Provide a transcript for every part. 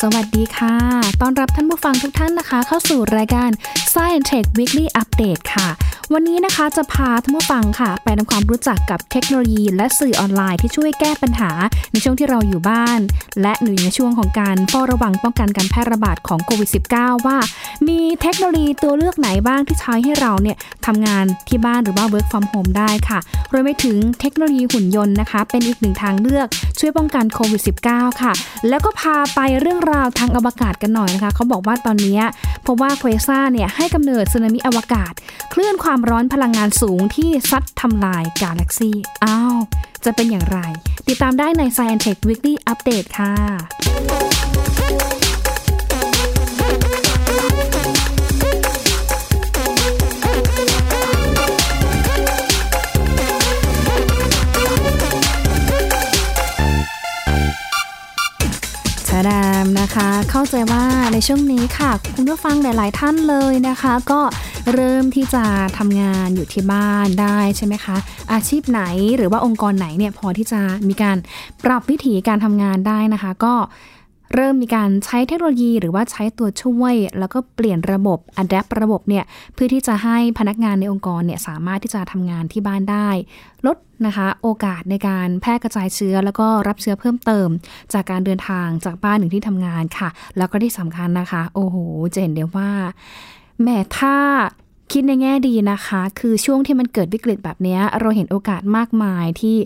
สวัสดีค่ะ ต้อนรับท่านผู้ฟังทุกท่านนะคะ เข้าสู่รายการ Science Tech Weekly Update ค่ะ วันนี้นะคะจะพาท่านผู้ฟังค่ะ ไปทำความรู้จักกับเทคโนโลยี และสื่อออนไลน์ที่ช่วยแก้ปัญหาในช่วงที่เราอยู่บ้าน และหนึ่งในช่วงของการเฝ้าระวังป้องกันการแพร่ระบาดของโควิด -19 ว่า มีเทคโนโลยีตัวเลือกไหนบ้างที่ใช้ให้เราเนี่ยทำงานที่บ้านหรือว่า work from home ได้ค่ะรวมไปถึงเทคโนโลยีหุ่นยนต์นะคะ เป็นอีกหนึ่งทางเลือกช่วยป้องกันโควิด -19 ค่ะ แล้วก็พาไปเรื่องราวทางอวกาศกันหน่อยนะคะเขาบอกว่าตอนนี้เพราะว่าเควซ่าเนี่ยให้กำเนิดสึนามิอวกาศคลื่นความความร้อนพลังงานสูงที่ซัดทำลายกาแล็กซีอ้าว จะเป็นอย่างไร ติดตามได้ใน Science Tech Weekly Update ค่ะชดามนะคะ เข้าใจว่าในช่วงนี้ค่ะ คุณผู้ฟังหลาย ๆ ท่านเลยนะคะ ก็ เริ่มที่จะทำงานอยู่ที่บ้านได้ใช่ไหมคะ อาชีพไหนหรือว่าองค์กรไหนเนี่ยพอที่จะมีการปรับวิธีการทำงานได้นะคะ ก็เริ่มมีการใช้เทคโนโลยีหรือว่าใช้ตัวช่วย แล้วก็เปลี่ยนระบบ adapt ระบบเนี่ยเพื่อที่จะให้พนักงานในองค์กรเนี่ยสามารถที่จะทำงานที่บ้านได้ ลดนะคะโอกาสในการแพร่กระจายเชื้อ แล้วก็รับเชื้อเพิ่มเติม จากการเดินทางจากบ้านถึงที่ทำงานค่ะ แล้วก็ที่สำคัญนะคะ โอ้โหจะเห็นได้ว่า แม้ถ้าคิดในแง่ดีนะคะ คือช่วงที่มันเกิดวิกฤตแบบนี้เราเห็นโอกาสมากมายที่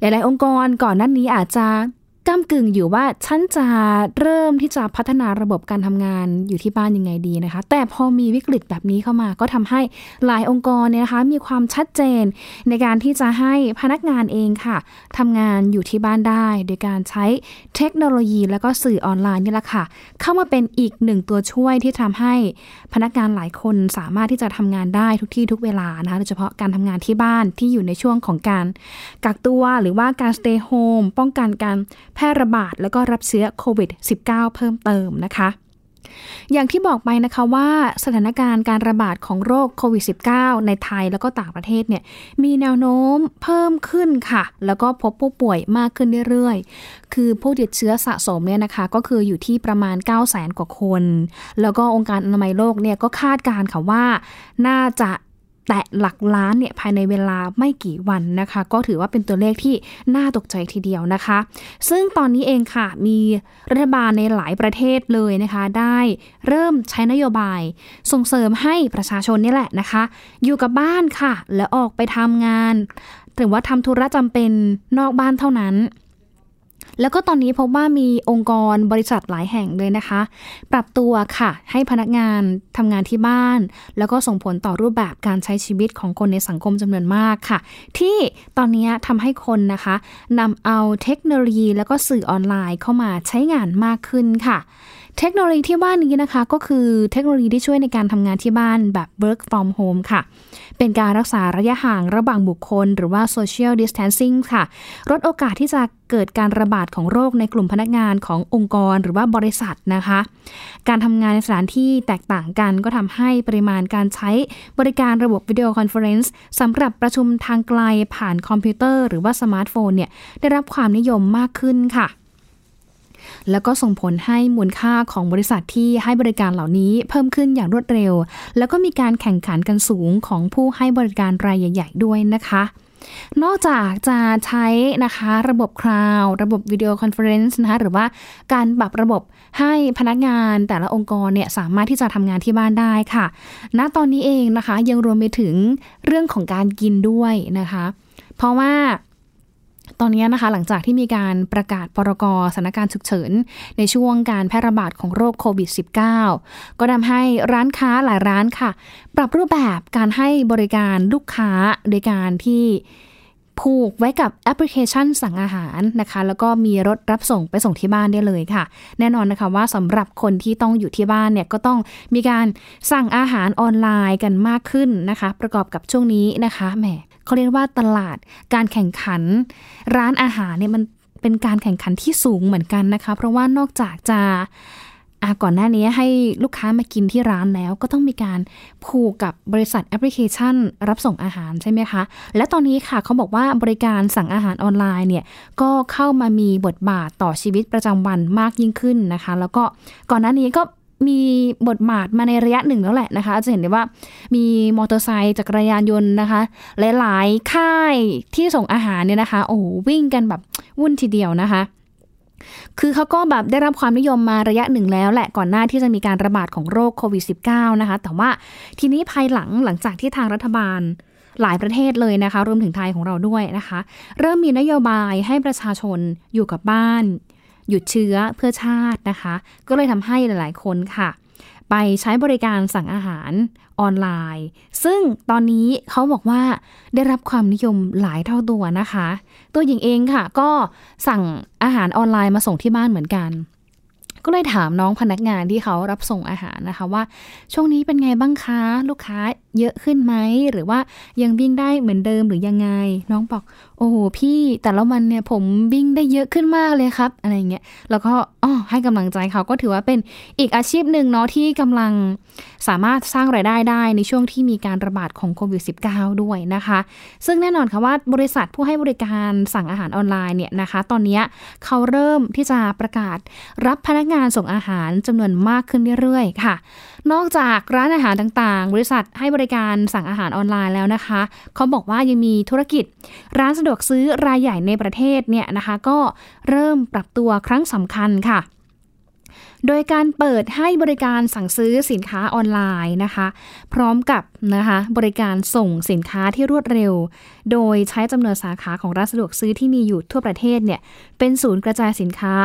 หลาย ๆ องค์กรก่อนหน้านี้อาจจะ ก้ากึ่งอยู่ว่าฉันจะเริ่มที่จะพัฒนาระบบการทำงานอยู่ที่บ้านยังไงดีนะคะ แต่พอมีวิกฤตแบบนี้เข้ามา ก็ทำให้หลายองค์กรเนี่ยนะคะมีความชัดเจนในการที่จะให้พนักงานเองค่ะทำงานอยู่ที่บ้านได้ โดยการใช้เทคโนโลยี แล้วก็สื่อออนไลน์นี่แหละค่ะ เข้ามาเป็นอีกหนึ่งตัวช่วยที่ทำให้พนักงานหลายคนสามารถที่จะทำงานได้ทุกที่ทุกเวลานะคะโดยเฉพาะการทำงานที่บ้านที่อยู่ในช่วงของการกักตัวหรือว่าการ stay home ป้องกันการแพร่ระบาดแล้วก็รับเชื้อโควิด -19 เพิ่มเติมนะคะ อย่างที่บอกไปนะคะว่าสถานการณ์การระบาดของโรคโควิด -19 ในไทยแล้วก็ต่างประเทศเนี่ยมีแนวโน้มเพิ่มขึ้นค่ะ แล้วก็พบผู้ป่วยมากขึ้นเรื่อยๆ คือผู้ติดเชื้อสะสมเนี่ยนะคะ ก็คืออยู่ที่ประมาณ 9 0 0 0 0 0 กว่าคน แล้วก็องค์การอนามัยโลกเนี่ยก็คาดการณ์ค่ะว่าน่าจะ แตะหลักล้านเนี่ยภายในเวลาไม่กี่วันนะคะ ก็ถือว่าเป็นตัวเลขที่น่าตกใจทีเดียวนะคะ ซึ่งตอนนี้เองค่ะมีรัฐบาลในหลายประเทศเลยนะคะ ได้เริ่มใช้นโยบายส่งเสริมให้ประชาชนนี่แหละนะคะ อยู่กับบ้านค่ะ แล้วออกไปทำงาน หรือว่าทำธุระจำเป็นนอกบ้านเท่านั้น แล้วก็ตอนนี้พบว่ามีองค์กรบริษัทหลายแห่งเลยนะคะ ปรับตัวค่ะ ให้พนักงานทำงานที่บ้าน แล้วก็ส่งผลต่อรูปแบบการใช้ชีวิตของคนในสังคมจำนวนมากค่ะ ที่ตอนนี้ทำให้คนนะคะนำเอาเทคโนโลยี แล้วก็สื่อออนไลน์เข้ามาใช้งานมากขึ้นค่ะ เทคโนโลยีที่ว่านี้นะคะ ก็คือเทคโนโลยีที่ช่วยในการทำงานที่บ้านแบบ work from home ค่ะ เป็นการรักษาระยะห่างระหว่างบุคคล หรือว่า social distancing ค่ะ ลดโอกาสที่จะเกิดการระบาดของโรคในกลุ่มพนักงานขององค์กรหรือว่าบริษัทนะคะ การทำงานในสถานที่แตกต่างกันก็ทำให้ปริมาณการใช้บริการระบบ video conference สำหรับประชุมทางไกลผ่านคอมพิวเตอร์ หรือว่าสมาร์ทโฟนเนี่ยได้รับความนิยมมากขึ้นค่ะ แล้วก็ส่งผลให้มูลค่าของบริษัทที่ให้บริการเหล่านี้เพิ่มขึ้นอย่างรวดเร็ว แล้วก็มีการแข่งขันกันสูงของผู้ให้บริการรายใหญ่ ๆ ด้วยนะคะนอกจากจะใช้นะคะระบบ cloud ระบบ video conference นะคะหรือว่าการปรับระบบให้พนักงานแต่ละองค์กรเนี่ยสามารถที่จะทำงานที่บ้านได้ค่ะ ณตอนนี้เองนะคะยังรวมไปถึงเรื่องของการกินด้วยนะคะ เพราะว่า ตอนนี้นะคะหลังจากที่มีการประกาศพรกสถานการณ์ฉุกเฉิน ในช่วงการแพร่ระบาดของโรคโควิด -19 ก็ทำให้ร้านค้าหลายร้านค่ะ ปรับรูปแบบการให้บริการลูกค้าโดยการที่ผูกไว้กับแอปพลิเคชันสั่งอาหารนะคะ แล้วก็มีรถรับส่งไปส่งที่บ้านได้เลยค่ะ แน่นอนนะคะว่าสำหรับคนที่ต้องอยู่ที่บ้านเนี่ยก็ต้องมีการสั่งอาหารออนไลน์กันมากขึ้นนะคะ ประกอบกับช่วงนี้นะคะแหม เขาเรียกว่าตลาดการแข่งขัน ร้านอาหารเนี่ยมันเป็นการแข่งขันที่สูงเหมือนกันนะคะ เพราะว่านอกจากจะก่อนหน้านี้ให้ลูกค้ามากินที่ร้านแล้ว ก็ต้องมีการผูกกับบริษัทแอปพลิเคชัน รับส่งอาหารใช่ไหมคะ และตอนนี้ค่ะเขาบอกว่าบริการสั่งอาหารออนไลน์เนี่ยก็เข้ามามีบทบาทต่อชีวิตประจำวันมากยิ่งขึ้นนะคะ แล้วก็ก่อนหน้านี้ก็ มีบทบาทมาในระยะหนึ่งแล้วแหละนะคะ จะเห็นได้ว่ามีมอเตอร์ไซค์จักรยานยนต์นะคะ หลายๆ ค่ายที่ส่งอาหารเนี่ยนะคะ โอ้วิ่งกันแบบวุ่นทีเดียวนะคะคือเขาก็แบบได้รับความนิยมมาระยะหนึ่งแล้วแหละก่อนหน้าที่จะมีการระบาดของโรคโควิด -19 นะคะ แต่ว่าทีนี้ภายหลังหลังจากที่ทางรัฐบาลหลายประเทศเลยนะคะ รวมถึงไทยของเราด้วยนะคะ เริ่มมีนโยบายให้ประชาชนอยู่กับบ้าน หยุดเชื้อเพื่อชาตินะคะ ก็เลยทำให้หลาย ๆ คนค่ะ ไปใช้บริการสั่งอาหารออนไลน์ ซึ่งตอนนี้เขาบอกว่าได้รับความนิยมหลายเท่าตัวนะคะ ตัวหญิงเองค่ะ ก็สั่งอาหารออนไลน์มาส่งที่บ้านเหมือนกันก็เลยถามน้องพนักงานที่เขารับส่งอาหารนะคะว่า ช่วงนี้เป็นไงบ้างคะ ลูกค้า เยอะขึ้นไหมหรือว่ายังวิ่งได้เหมือนเดิมหรือยังไง น้องบอก โอ้โหพี่แต่ละวันเนี่ยผมวิ่งได้เยอะขึ้นมากเลยครับ อะไรเงี้ยแล้วก็อ๋อให้กำลังใจเขาก็ถือว่าเป็นอีกอาชีพหนึ่งเนาะที่กำลังสามารถสร้างรายได้ได้ในช่วงที่มีการระบาดของโควิด -19 ด้วยนะคะ ซึ่งแน่นอนค่ะว่าบริษัทผู้ให้บริการสั่งอาหารออนไลน์เนี่ยนะคะ ตอนนี้เขาเริ่มที่จะประกาศรับพนักงานส่งอาหารจำนวนมากขึ้นเรื่อยๆค่ะ นอกจากร้านอาหารต่างๆ บริษัทให้บริการสั่งอาหารออนไลน์แล้วนะคะ เขาบอกว่ายังมีธุรกิจ ร้านสะดวกซื้อรายใหญ่ในประเทศเนี่ยนะคะ ก็เริ่มปรับตัวครั้งสำคัญค่ะโดยการเปิดให้บริการสั่งซื้อสินค้าออนไลน์นะคะ พร้อมกับนะคะบริการส่งสินค้าที่รวดเร็ว โดยใช้จำนวนสาขาของร้านสะดวกซื้อที่มีอยู่ทั่วประเทศเนี่ยเป็นศูนย์กระจายสินค้า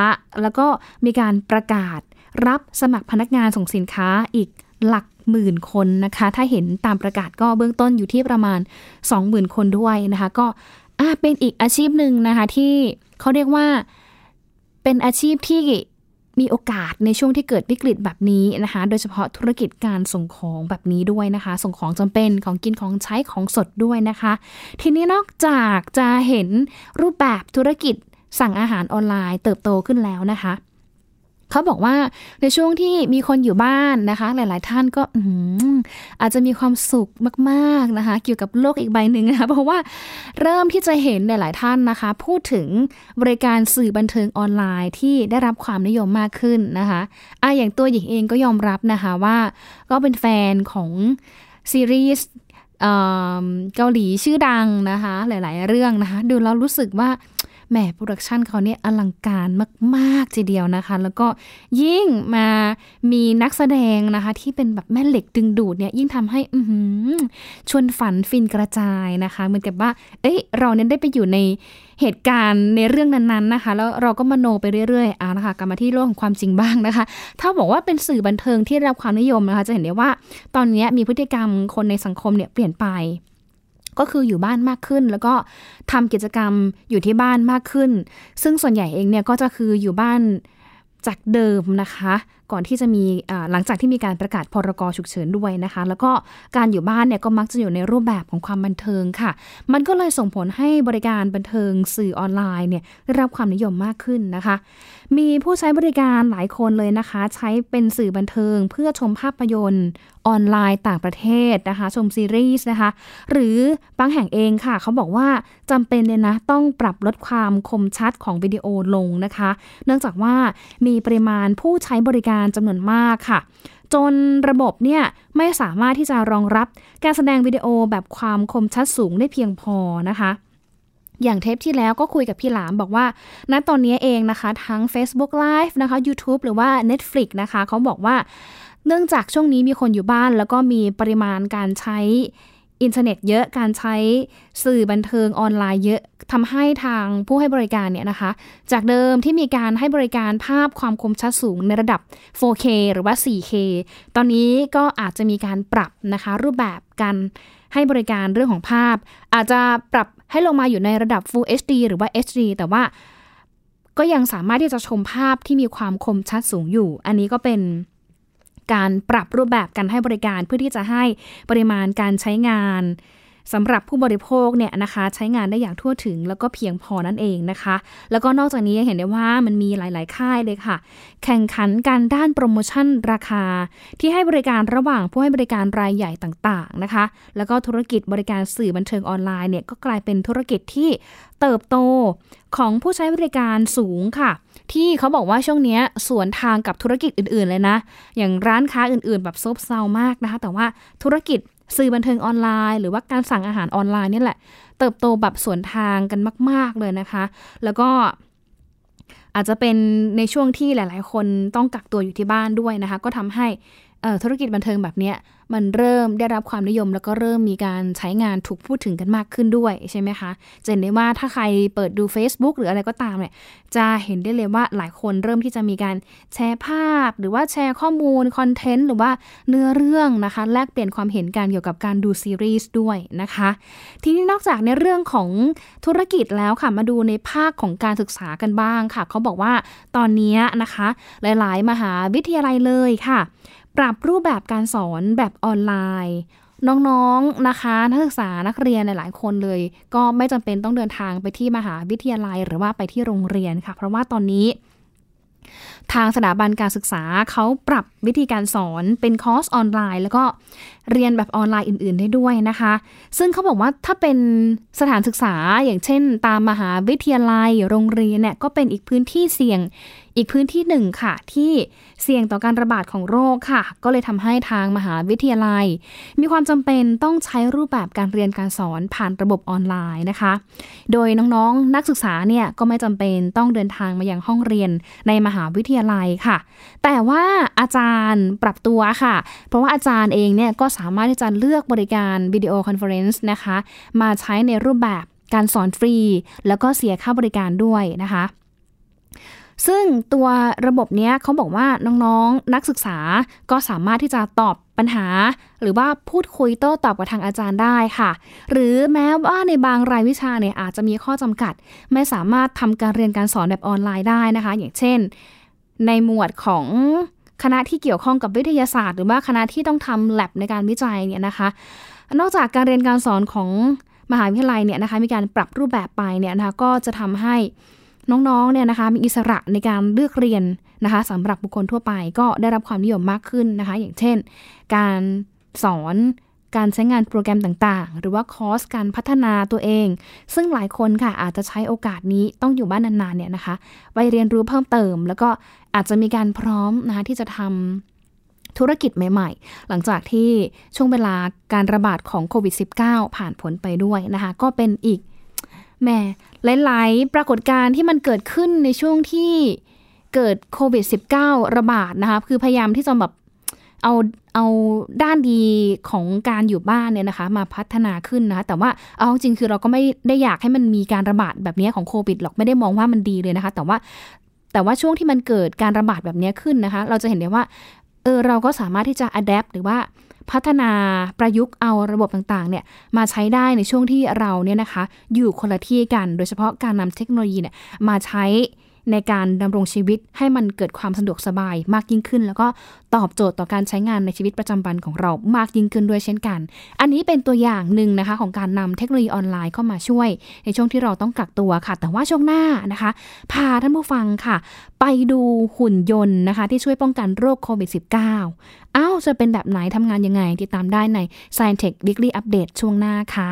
แล้วก็มีการประกาศรับสมัครพนักงานส่งสินค้าอีกหลัก หมื่นคนนะคะ ถ้าเห็นตามประกาศก็เบื้องต้นอยู่ที่ประมาณ 20,000 คนด้วยนะคะ ก็เป็นอีกอาชีพหนึ่งนะคะที่เขาเรียกว่าเป็นอาชีพที่มีโอกาสในช่วงที่เกิดวิกฤตแบบนี้นะคะ โดยเฉพาะธุรกิจการส่งของแบบนี้ด้วยนะคะ ส่งของจำเป็นของกินของใช้ของสดด้วยนะคะ ทีนี้นอกจากจะเห็นรูปแบบธุรกิจสั่งอาหารออนไลน์เติบโตขึ้นแล้วนะคะ เขาบอกว่าในช่วงที่มีคนอยู่บ้านนะคะ หลาย ๆ ท่านก็อาจจะมีความสุขมากๆนะคะ เกี่ยวกับโลกอีกใบหนึ่งนะคะเพราะว่าเริ่มที่จะเห็นหลายๆท่านนะคะ พูดถึงบริการสื่อบันเทิงออนไลน์ที่ได้รับความนิยมมากขึ้นนะคะอะอย่างตัวหญิงเองก็ยอมรับนะคะว่า ก็เป็นแฟนของซีรีส์เกาหลีชื่อดังนะคะ หลาย ๆ เรื่องนะคะ ดูแล้วรู้สึกว่า แหม production เขาเนี่ยอลังการมากๆทีเดียวนะคะ แล้วก็ยิ่งมามีนักแสดงนะคะ ที่เป็นแบบแม่เหล็กดึงดูดเนี่ยยิ่งทำให้อือชวนฝันฟินกระจายนะคะ เหมือนกับว่า เอ้ย เราเนี่ยได้ไปอยู่ในเหตุการณ์ในเรื่องนั้นๆนะคะ แล้วเราก็มโนไปเรื่อยๆอ่านะคะกลับมาที่โลกของความจริงบ้างนะคะ ถ้าบอกว่าเป็นสื่อบันเทิงที่ได้รับความนิยมนะคะ จะเห็นได้ว่า ตอนนี้มีพฤติกรรมคนในสังคมเนี่ยเปลี่ยนไป ก็คืออยู่บ้านมากขึ้น แล้วก็ทำกิจกรรมอยู่ที่บ้านมากขึ้น ซึ่งส่วนใหญ่เองเนี่ยก็จะคืออยู่บ้านจากเดิมนะคะ ก่อนที่จะมีหลังจากที่มีการประกาศพรกฉุกเฉินด้วยนะคะ แล้วก็การอยู่บ้านเนี่ยก็มักจะอยู่ในรูปแบบของความบันเทิงค่ะ มันก็เลยส่งผลให้บริการบันเทิงสื่อออนไลน์เนี่ยได้รับความนิยมมากขึ้นนะคะ มีผู้ใช้บริการหลายคนเลยนะคะ ใช้เป็นสื่อบันเทิง เพื่อชมภาพยนตร์ ออนไลน์ต่างประเทศนะคะ ชมซีรีส์นะคะ หรือบางแห่งเองค่ะ เขาบอกว่าจำเป็นเลยนะ ต้องปรับลดความคมชัดของวิดีโอลงนะคะ เนื่องจากว่ามีปริมาณผู้ใช้บริการจำนวนมากค่ะจนระบบเนี่ยไม่สามารถที่จะรองรับการแสดงวิดีโอแบบความคมชัดสูงได้เพียงพอนะคะ อย่างเทปที่แล้วก็คุยกับพี่หลามบอกว่า ณตอนนี้เองนะคะ ทั้ง Facebook Live นะคะ YouTube หรือว่า Netflix นะคะเขาบอกว่า เนื่องจากช่วงนี้มีคนอยู่บ้าน แล้วก็มีปริมาณการใช้อินเทอร์เน็ตเยอะการใช้สื่อบันเทิงออนไลน์เยอะทำให้ทางผู้ให้บริการเนี่ยนะคะ จากเดิมที่มีการให้บริการภาพความคมชัดสูงในระดับ 4K หรือว่า 4K ตอนนี้ก็อาจจะมีการปรับนะคะ รูปแบบการ ให้บริการเรื่องของภาพ อาจจะปรับให้ลงมาอยู่ในระดับ Full HD หรือว่า HD แต่ว่าก็ยังสามารถที่จะชมภาพที่มีความคมชัดสูงอยู่ อันนี้ก็เป็นการปรับรูปแบบการให้บริการเพื่อที่จะให้ปริมาณการใช้งาน สำหรับผู้บริโภคเนี่ยนะคะใช้งานได้อย่างทั่วถึง แล้วก็เพียงพอนั่นเองนะคะ แล้วก็นอกจากนี้เห็นได้ว่ามันมีหลาย ๆ ค่ายเลยค่ะ แข่งขันการด้านโปรโมชั่นราคา ที่ให้บริการระหว่างผู้ให้บริการรายใหญ่ต่าง ๆ นะคะ แล้วก็ธุรกิจบริการสื่อบันเทิงออนไลน์เนี่ยก็กลายเป็นธุรกิจที่เติบโตของผู้ใช้บริการสูงค่ะ ที่เขาบอกว่าช่วงนี้สวนทางกับธุรกิจอื่น ๆ เลยนะ อย่างร้านค้าอื่น ๆ แบบซบเซามากนะคะ แต่ว่าธุรกิจ สื่อบันเทิงออนไลน์ หรือว่าการสั่งอาหารออนไลน์นี่แหละ เติบโตแบบสวนทางกันมาก ๆ เลยนะคะ แล้วก็อาจจะเป็นในช่วงที่หลาย ๆ คนต้องกักตัวอยู่ที่บ้านด้วยนะคะ ก็ทำให้ ธุรกิจบันเทิงแบบนี้มันเริ่มได้รับความนิยม แล้วก็เริ่มมีการใช้งานถูกพูดถึงกันมากขึ้นด้วยใช่ไหมคะจะเห็นได้ว่าถ้าใครเปิดดู Facebook หรืออะไรก็ตามเนี่ยจะเห็นได้เลยว่าหลายคนเริ่มที่จะมีการแชร์ภาพ หรือว่าแชร์ข้อมูลคอนเทนต์หรือว่าเนื้อเรื่องนะคะแลกเปลี่ยนความเห็นกันเกี่ยวกับการดูซีรีส์ด้วยนะคะทีนี้นอกจากในเรื่องของธุรกิจแล้วค่ะมาดูในภาคของการศึกษากันบ้างค่ะเขาบอกว่าตอนนี้นะคะ หลาย ๆ มหาวิทยาลัยเลยค่ะ ปรับรูปแบบการสอนแบบออนไลน์น้องๆนนะคะนักศึกษานักเรียนหลายคนเลย ก็ไม่จำเป็นต้องเดินทางไปที่มหาวิทยาลัยหรือว่าไปที่โรงเรียนค่ะ เพราะว่าตอนนี้ ทางสถาบันการศึกษาเขาปรับวิธีการสอนเป็นคอร์สออนไลน์ แล้วก็เรียนแบบออนไลน์อื่น ๆ ได้ด้วยนะคะ ซึ่งเขาบอกว่าถ้าเป็นสถานศึกษาอย่างเช่น ตามมหาวิทยาลัยโรงเรียนเนี่ยก็เป็นอีกพื้นที่เสี่ยง อีกพื้นที่หนึ่งค่ะ ที่เสี่ยงต่อการระบาดของโรคค่ะ ก็เลยทำให้ทางมหาวิทยาลัย มีความจำเป็นต้องใช้รูปแบบการเรียนการสอนผ่านระบบออนไลน์นะคะ โดยน้องๆนักศึกษาเนี่ยก็ไม่จำเป็นต้องเดินทางมายังห้องเรียนในมหาวิทยาลัยค่ะ แต่ว่าอาจารย์ปรับตัวค่ะ เพราะว่าอาจารย์เองเนี่ยก็สามารถที่จะเลือกบริการ video conference นะคะ มาใช้ในรูปแบบการสอนฟรี แล้วก็เสียค่าบริการด้วยนะคะ ซึ่งตัวระบบนี้เขาบอกว่าน้องๆนนักศึกษาก็สามารถที่จะตอบปัญหา หรือว่าพูดคุยโต้ตอบกับทางอาจารย์ได้ค่ะ หรือแม้ว่าในบางรายวิชาเนี่ยอาจจะมีข้อจำกัด ไม่สามารถทำการเรียนการสอนแบบออนไลน์ได้นะคะ อย่างเช่น ในหมวดของคณะที่เกี่ยวข้องกับวิทยาศาสตร์ หรือว่าคณะที่ต้องทำแลบในการวิจัยเนี่ยนะคะ นอกจากการเรียนการสอนของมหาวิทยาลัยเนี่ยนะคะมีการปรับรูปแบบไปเนี่ยนะคะก็จะทำให้ น้องๆเนี่ยนะคะมีอิสระในการเลือกเรียนนะคะสำหรับบุคคลทั่วไปก็ได้รับความนิยมมากขึ้นนะคะ อย่างเช่น การสอนการใช้งานโปรแกรมต่างๆ หรือว่าคอร์สการพัฒนาตัวเอง ซึ่งหลายคนค่ะอาจจะใช้โอกาสนี้ต้องอยู่บ้านนานๆเนี่ยนะคะ ไปเรียนรู้เพิ่มเติม แล้วก็อาจจะมีการพร้อมนะคะที่จะทำธุรกิจใหม่ๆ หลังจากที่ช่วงเวลาการระบาดของโควิด -19 ผ่านผลไปด้วยนะคะ ก็เป็นอีก แม่หลาย ๆ ปรากฏการณ์ที่มันเกิดขึ้นในช่วงที่เกิดโควิด -19 ระบาดนะคะ คือพยายามที่จะแบบเอาเอาด้านดีของการอยู่บ้านเนี่ยนะคะ มาพัฒนาขึ้นนะคะแต่ว่าเอาจริงคือเราก็ไม่ได้อยากให้มันมีการระบาดแบบนี้ของโควิดหรอกไม่ได้มองว่ามันดีเลยนะคะ แต่ว่าแต่ว่าช่วงที่มันเกิดการระบาดแบบนี้ขึ้นนะคะ เราจะเห็นได้ว่าเออเราก็สามารถที่จะอัดแอปหรือว่า พัฒนาประยุกต์เอาระบบต่างๆเนี่ยมาใช้ได้ในช่วงที่เราเนี่ยนะคะอยู่คนละที่กัน โดยเฉพาะการนำเทคโนโลยีเนี่ยมาใช้ ในการดำรงชีวิตให้มันเกิดความสะดวกสบายมากยิ่งขึ้น แล้วก็ตอบโจทย์ต่อการใช้งานในชีวิตประจำวันของเรามากยิ่งขึ้นด้วยเช่นกัน อันนี้เป็นตัวอย่างหนึ่งนะคะของการนำเทคโนโลยีออนไลน์เข้ามาช่วย ในช่วงที่เราต้องกักตัวค่ะ แต่ว่าช่วงหน้านะคะ พาท่านผู้ฟังค่ะ ไปดูหุ่นยนต์นะคะ ที่ช่วยป้องกันโรคโควิด -19 อ้าวจะเป็นแบบไหนทำงานยังไงติดตามได้ใน Science Tech Weekly Update ช่วงหน้าค่ะ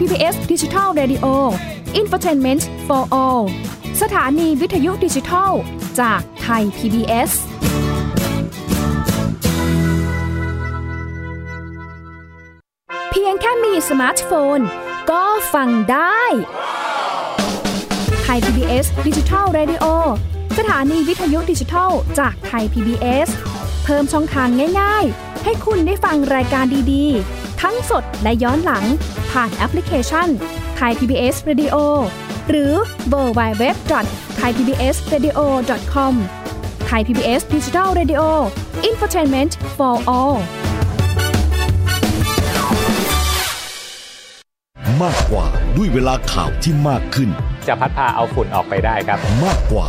ไทย PBS ดิจิทัล Radio Infotainment for All สถานีวิทยุดิจิทัล จากไทย PBS เพียงแค่มีสมาร์ทโฟน ก็ฟังได้ Thai PBS Digital Radio สถานีวิทยุดิจิทัล จาก Thai PBS เพิ่มช่องทางง่าย ๆ ให้คุณได้ฟังรายการดีๆ ทั้งสดและย้อนหลัง ผ่านแอปพลิเคชันไทย PBS Radio หรือเวอร์ไบเว็บ Thai PBS Radio com Thai PBS Digital Radioอินฟอร์ทนเมนต์ for all มากกว่าด้วยเวลาข่าวที่มากขึ้น จะพัดพาเอาฝุ่นออกไปได้ครับ มากกว่า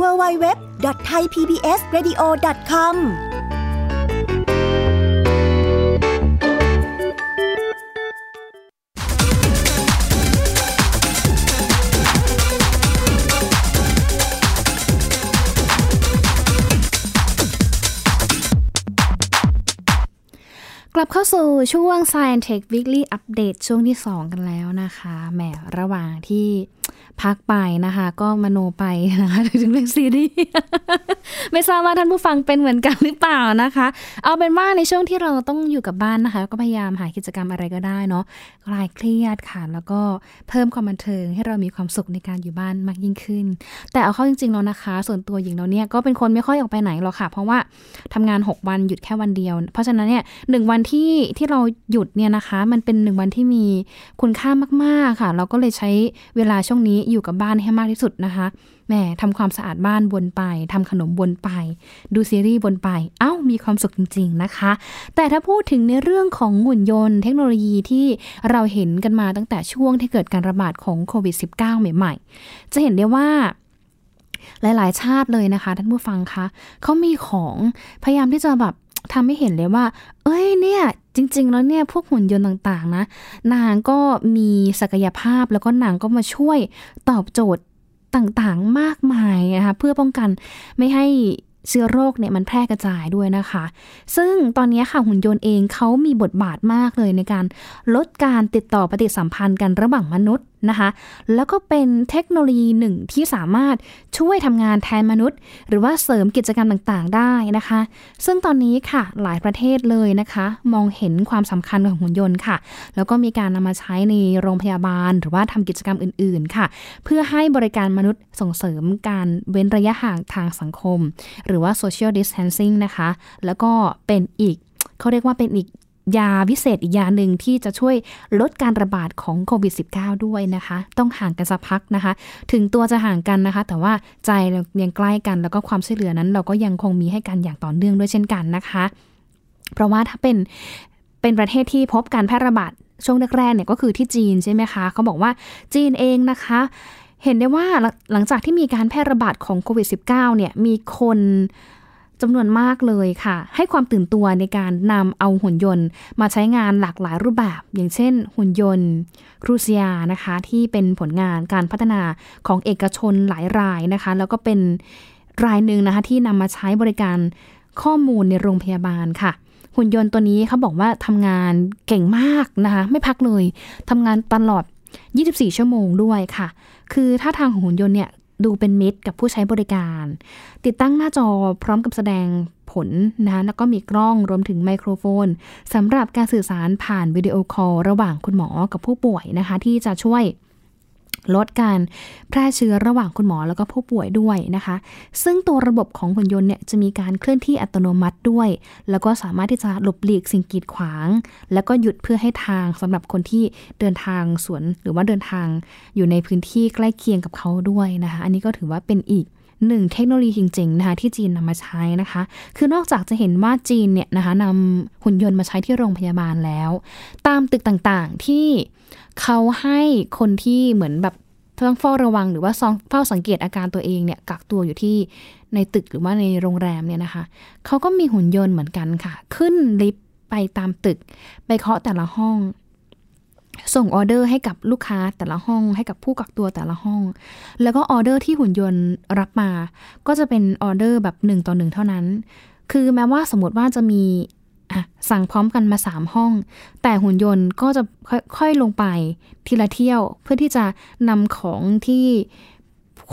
www.thaipbsradio.com กลับเข้าสู่ช่วง Science Tech Weekly Update ช่วงที่ 2 กันแล้วนะคะ แหมระหว่างที่ พักไปนะคะ ก็มโนไปนะคะถึงเรื่องซีรีส์ไม่ทราบว่าท่านผู้ฟังเป็นเหมือนกันหรือเปล่านะคะ เอาเป็นว่าในช่วงที่เราต้องอยู่กับบ้านนะคะ ก็พยายามหากิจกรรมอะไรก็ได้เนาะคลายเครียดค่ะ แล้วก็เพิ่มความบันเทิงให้เรามีความสุขในการอยู่บ้านมากยิ่งขึ้น แต่เอาเข้าจริงๆแล้วนะคะ ส่วนตัวหญิงเราเนี่ยก็เป็นคนไม่ค่อยออกไปไหนหรอกค่ะ เพราะว่าทำงาน 6 วันหยุดแค่วันเดียว เพราะฉะนั้นเนี่ยหนึ่งวันที่ที่เราหยุดเนี่ยนะคะ มันเป็นหนึ่งวันที่มีคุณค่ามากๆค่ะ เราก็เลยใช้เวลาช่วงนี้อยู่กับบ้านให้มากที่สุดนะคะแหมทำความสะอาดบ้านวนไปทำขนมวนไป ดูซีรีส์วนไป เอ้า มีความสุขจริง ๆนะคะ แต่ถ้าพูดถึงในเรื่องของหุ่นยนต์ เทคโนโลยีที่เราเห็นกันมาตั้งแต่ช่วงที่เกิดการระบาดของโควิด -19 ใหม่ ๆ จะเห็นได้ว่าหลาย ๆ ชาติเลยนะคะท่านผู้ฟังคะเขามีของพยายามที่จะแบบ ทำให้เห็นเลยว่า เอ้ยเนี่ยจริง ๆ แล้วเนี่ยพวกหุ่นยนต์ต่างๆนะ นางก็มีศักยภาพแล้วก็นางก็มาช่วยตอบโจทย์ต่างๆมากมายนะคะเพื่อป้องกันไม่ให้เชื้อโรคเนี่ยมันแพร่กระจายด้วยนะคะ ซึ่งตอนนี้ค่ะหุ่นยนต์เองเขามีบทบาทมากเลยในการลดการติดต่อปฏิสัมพันธ์กันระหว่างมนุษย์ นะคะ แล้วก็เป็นเทคโนโลยีหนึ่งที่สามารถช่วยทำงานแทนมนุษย์ หรือว่าเสริมกิจกรรมต่างๆได้นะคะ ซึ่งตอนนี้ค่ะหลายประเทศเลยนะคะ มองเห็นความสำคัญของหุ่นยนต์ค่ะ แล้วก็มีการนำมาใช้ในโรงพยาบาล หรือว่าทำกิจกรรมอื่นๆค่ะ เพื่อให้บริการมนุษย์ส่งเสริมการเว้นระยะห่างทางสังคม หรือว่า social distancing นะคะ แล้วก็เป็นอีกเขาเรียกว่าเป็นอีก ยาวิเศษอีกยาหนึ่งที่จะช่วยลดการระบาดของโควิด -19 ด้วยนะคะ ต้องห่างกันสักพักนะคะ ถึงตัวจะห่างกันนะคะ แต่ว่าใจเรายังใกล้กันแล้วก็ความช่วยเหลือนั้น เราก็ยังคงมีให้กันอย่างต่อเนื่องด้วยเช่นกันนะคะ เพราะว่าถ้าเป็นเป็นประเทศที่พบการแพร่ระบาดช่วงแรกๆเนี่ยก็คือที่จีนใช่ไหมคะเขาบอกว่าจีนเองนะคะ เห็นได้ว่าหลังจากที่มีการแพร่ระบาดของโควิด -19 เนี่ยมีคน จำนวนมากเลยค่ะ ให้ความตื่นตัวในการนำเอาหุ่นยนต์ มาใช้งานหลากหลายรูปแบบ อย่างเช่น หุ่นยนต์ครูเซียนะคะ ที่เป็นผลงานการพัฒนาของเอกชนหลายรายนะคะ แล้วก็เป็นรายหนึ่งนะคะ ที่นำมาใช้บริการข้อมูลในโรงพยาบาลค่ะ หุ่นยนต์ตัวนี้เขาบอกว่าทำงานเก่งมากนะคะ ไม่พักเลยทำงานตลอด 24 ชั่วโมงด้วยค่ะ คือถ้าทางของหุ่นยนต์เนี่ย ดูเป็นมิตรกับผู้ใช้บริการ ติดตั้งหน้าจอพร้อมกับแสดงผลนะคะแล้วก็มีกล้องรวมถึงไมโครโฟนสำหรับการสื่อสารผ่านวิดีโอคอลระหว่างคุณหมอกับผู้ป่วยนะคะ ที่จะช่วย ลดการแพร่เชื้อระหว่างคุณหมอแล้วก็ผู้ป่วยด้วยนะคะ ซึ่งตัวระบบของหุ่นยนต์เนี่ยจะมีการเคลื่อนที่อัตโนมัติด้วย แล้วก็สามารถที่จะหลบหลีกสิ่งกีดขวาง แล้วก็หยุดเพื่อให้ทางสำหรับคนที่เดินทางสวนหรือว่าเดินทางอยู่ในพื้นที่ใกล้เคียงกับเขาด้วยนะคะ อันนี้ก็ถือว่าเป็นอีก หนึ่งเทคโนโลยีจริงๆนะคะที่จีนนำมาใช้นะคะ คือนอกจากจะเห็นว่าจีนเนี่ยนะคะนำหุ่นยนต์มาใช้ที่โรงพยาบาลแล้ว ตามตึกต่างๆที่เขาให้คนที่เหมือนแบบต้องเฝ้าระวังหรือว่าเฝ้าสังเกตอาการตัวเองเนี่ยกักตัวอยู่ที่ในตึกหรือว่าในโรงแรมเนี่ยนะคะเขาก็มีหุ่นยนต์เหมือนกันค่ะ ขึ้นลิฟต์ไปตามตึก ไปเคาะแต่ละห้อง ส่งออเดอร์ให้กับลูกค้าแต่ละห้อง ให้กับผู้กักตัวแต่ละห้อง แล้วก็ออเดอร์ที่หุ่นยนต์รับมา ก็จะเป็นออเดอร์แบบหนึ่งต่อหนึ่งเท่านั้น คือแม้ว่าสมมติว่าจะมีสั่งพร้อมกันมาสามห้อง แต่หุ่นยนต์ก็จะค่อยๆลงไปทีละเที่ยว เพื่อที่จะนำของที่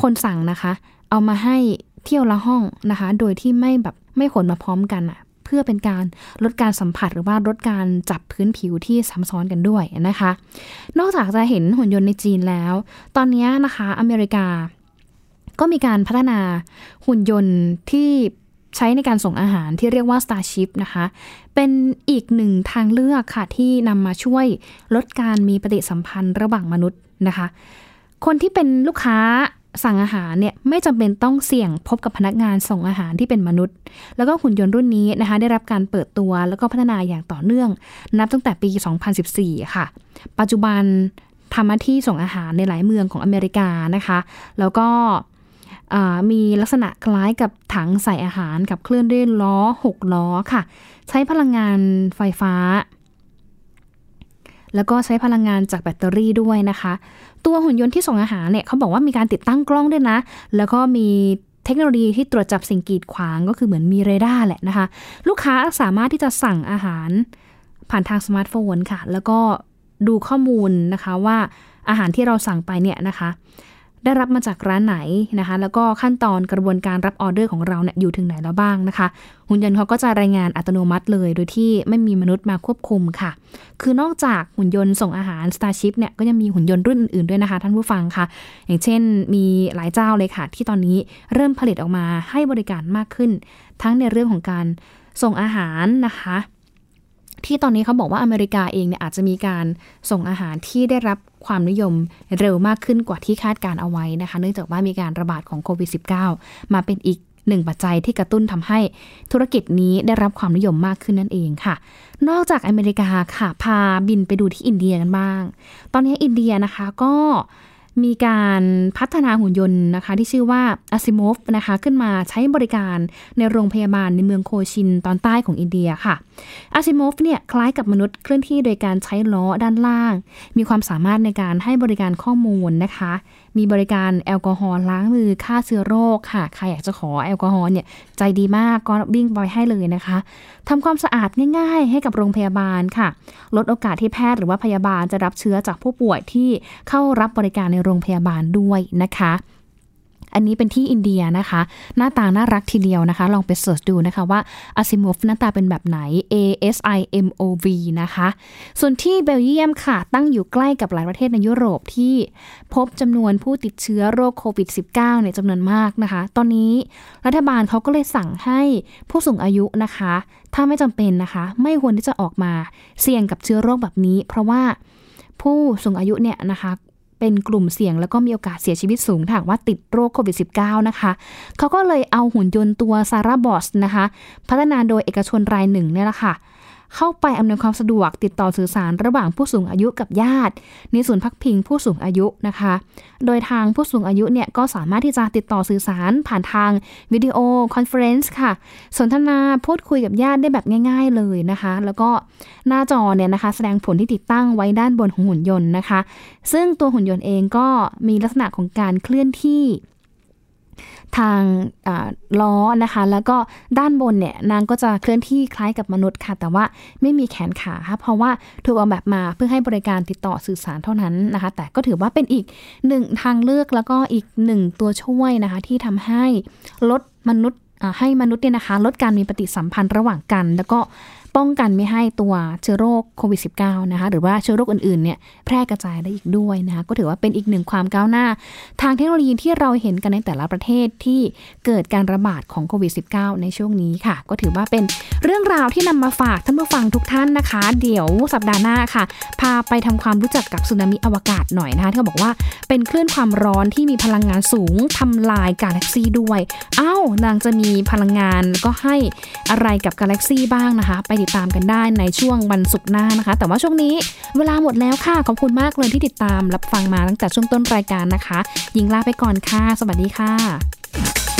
คนสั่งนะคะ เอามาให้เที่ยวละห้องนะคะ โดยที่ไม่แบบไม่ขนมาพร้อมกันอะ เพื่อเป็นการลดการสัมผัสหรือว่าลดการจับพื้นผิวที่ซ้ำซ้อนกันด้วยนะคะ นอกจากจะเห็นหุ่นยนต์ในจีนแล้ว ตอนนี้นะคะอเมริกา ก็มีการพัฒนาหุ่นยนต์ที่ใช้ในการส่งอาหารที่เรียกว่า Starship นะคะ เป็นอีกหนึ่งทางเลือกค่ะที่นำมาช่วยลดการมีปฏิสัมพันธ์ระหว่างมนุษย์นะคะ คนที่เป็นลูกค้า สั่งอาหารเนี่ยไม่จำเป็นต้องเสี่ยงพบกับพนักงานส่งอาหารที่เป็นมนุษย์ แล้วก็หุ่นยนต์รุ่นนี้นะคะได้รับการเปิดตัวแล้วก็พัฒนาอย่างต่อเนื่อง นับตั้งแต่ปี 2014 ค่ะ ปัจจุบันทำหน้าที่ส่งอาหารในหลายเมืองของอเมริกานะคะ แล้วก็มีลักษณะคล้ายกับถังใส่อาหารกับเคลื่อนด้วยล้อ 6 ล้อค่ะ ใช้พลังงานไฟฟ้า แล้วก็ใช้พลังงานจากแบตเตอรี่ด้วยนะคะ ตัวหุ่นยนต์ที่ส่งอาหารเนี่ยเขาบอกว่ามีการติดตั้งกล้องด้วยนะ แล้วก็มีเทคโนโลยีที่ตรวจจับสิ่งกีดขวางก็คือเหมือนมีเรดาร์แหละนะคะ ลูกค้าสามารถที่จะสั่งอาหาร ผ่านทางสมาร์ทโฟนค่ะ แล้วก็ดูข้อมูลนะคะว่าอาหารที่เราสั่งไปเนี่ยนะคะ ได้รับมาจากร้านไหนนะคะ แล้วก็ขั้นตอนกระบวนการรับออเดอร์ของเราเนี่ยอยู่ถึงไหนแล้วบ้างนะคะ หุ่นยนต์เขาก็จะรายงานอัตโนมัติเลย โดยที่ไม่มีมนุษย์มาควบคุมค่ะ คือนอกจากหุ่นยนต์ส่งอาหาร Starship เนี่ยก็ยังมีหุ่นยนต์รุ่นอื่นๆด้วยนะคะ ท่านผู้ฟังค่ะ อย่างเช่น มีหลายเจ้าเลยค่ะ ที่ตอนนี้เริ่มผลิตออกมาให้บริการมากขึ้น ทั้งในเรื่องของการส่งอาหารนะคะ ที่ตอนนี้เขาบอกว่าอเมริกาเองเนี่ยอาจจะมีการส่งอาหารที่ได้รับความนิยมเร็วมากขึ้นกว่าที่คาดการเอาไว้นะคะ เนื่องจากว่ามีการระบาดของโควิด -19 มาเป็นอีกหนึ่งปัจจัยที่กระตุ้นทำให้ธุรกิจนี้ได้รับความนิยมมากขึ้นนั่นเองค่ะ นอกจากอเมริกาค่ะพาบินไปดูที่อินเดียกันบ้าง ตอนนี้อินเดียนะคะก็ มีการพัฒนาหุ่นยนต์นะคะ ที่ชื่อว่า Asimov นะคะขึ้นมาใช้บริการในโรงพยาบาลในเมืองโคชินตอนใต้ของอินเดียค่ะ Asimov เนี่ยคล้ายกับมนุษย์เคลื่อนที่โดยการใช้ล้อด้านล่าง มีความสามารถในการให้บริการข้อมูลนะคะ มีบริการแอลกอฮอล์ล้างมือฆ่าเชื้อโรคค่ะใครอยากจะขอแอลกอฮอล์เนี่ยใจดีมากก็วิ่งไปให้เลยนะคะทำความสะอาดง่าย ๆ ให้กับโรงพยาบาลค่ะ ลดโอกาสที่แพทย์หรือว่าพยาบาลจะรับเชื้อจากผู้ป่วยที่เข้ารับบริการในโรงพยาบาลด้วยนะคะ อันนี้เป็นที่อินเดียนะคะ หน้าตาน่ารักทีเดียวนะคะ ลองไปเสิร์ชดูนะคะว่าอาซิมฟหน้าตาเป็นแบบไหน A S I M O V นะคะ ส่วนที่เบลเยียมค่ะ ตั้งอยู่ใกล้กับหลายประเทศในยุโรปที่พบจำนวนผู้ติดเชื้อโรคโควิด -19 เนี่ยจำนวนมากนะคะ ตอนนี้รัฐบาลเขาก็เลยสั่งให้ผู้สูงอายุนะคะ ถ้าไม่จำเป็นนะคะ ไม่ควรที่จะออกมาเสี่ยงกับเชื้อโรคแบบนี้ เพราะว่าผู้สูงอายุเนี่ยนะคะ เป็นกลุ่มเสี่ยงแล้วก็มีโอกาสเสียชีวิตสูงถ้าว่าติดโรคโควิด -19 นะคะ เขาก็เลยเอาหุ่นยนต์ตัวซาร่าบอสนะคะ พัฒนาโดยเอกชนรายหนึ่งเนี่ยแหละค่ะ เข้าไปอำนวยความสะดวกติดต่อสื่อสารระหว่างผู้สูงอายุกับญาติ ในศูนย์พักพิงผู้สูงอายุนะคะ โดยทางผู้สูงอายุเนี่ยก็สามารถที่จะติดต่อสื่อสารผ่านทางvideo conference ค่ะ สนทนาพูดคุยกับญาติได้แบบง่าย ๆเลยนะคะ แล้วก็หน้าจอเนี่ยนะคะ แสดงผลที่ติดตั้งไว้ด้านบนของหุ่นยนต์นะคะ ซึ่งตัวหุ่นยนต์เองก็มีลักษณะของการเคลื่อนที่ ทางล้อนะคะ แล้วก็ด้านบนเนี่ยนางก็จะเคลื่อนที่คล้ายกับมนุษย์ค่ะ แต่ว่าไม่มีแขนขาค่ะเพราะว่าถูกออกแบบมาเพื่อให้บริการติดต่อสื่อสารเท่านั้นนะคะ แต่ก็ถือว่าเป็นอีกหนึ่งทางเลือกแล้วก็อีกหนึ่งตัวช่วยนะคะ ที่ทำให้ลดมนุษย์ให้มนุษย์เนี่ยนะคะ ลดการมีปฏิสัมพันธ์ระหว่างกัน แล้วก็ ป้องกันไม่ให้ตัวเชื้อโรคโควิด -19 นะคะหรือว่าเชื้อโรคอื่นๆเนี่ยแพร่กระจายได้อีกด้วยนะคะก็ถือว่าเป็นอีกหนึ่งความก้าวหน้า ทางเทคโนโลยีที่เราเห็นกันในแต่ละประเทศที่เกิดการระบาดของโควิด -19 ในช่วงนี้ค่ะ ก็ถือว่าเป็นเรื่องราวที่นำมาฝากท่านผู้ฟังทุกท่านนะคะ เดี๋ยวสัปดาห์หน้าค่ะ พาไปทำความรู้จักกับสึนามิอวกาศหน่อยนะคะที่เขาบอกว่าเป็นคลื่นความร้อนที่มีพลังงานสูงทำลายกาแล็กซีด้วยอ้าวนางจะมีพลังงานก็ให้อะไรกับกาแล็กซีบ้างนะคะไปติดตามกันได้ในช่วงวันศุกร์หน้านะคะ แต่ว่าช่วงนี้เวลาหมดแล้วค่ะ ขอบคุณมากเลยที่ติดตามรับฟังมาตั้งแต่ช่วงต้นรายการนะคะ ยิงลาไปก่อนค่ะ สวัสดีค่ะ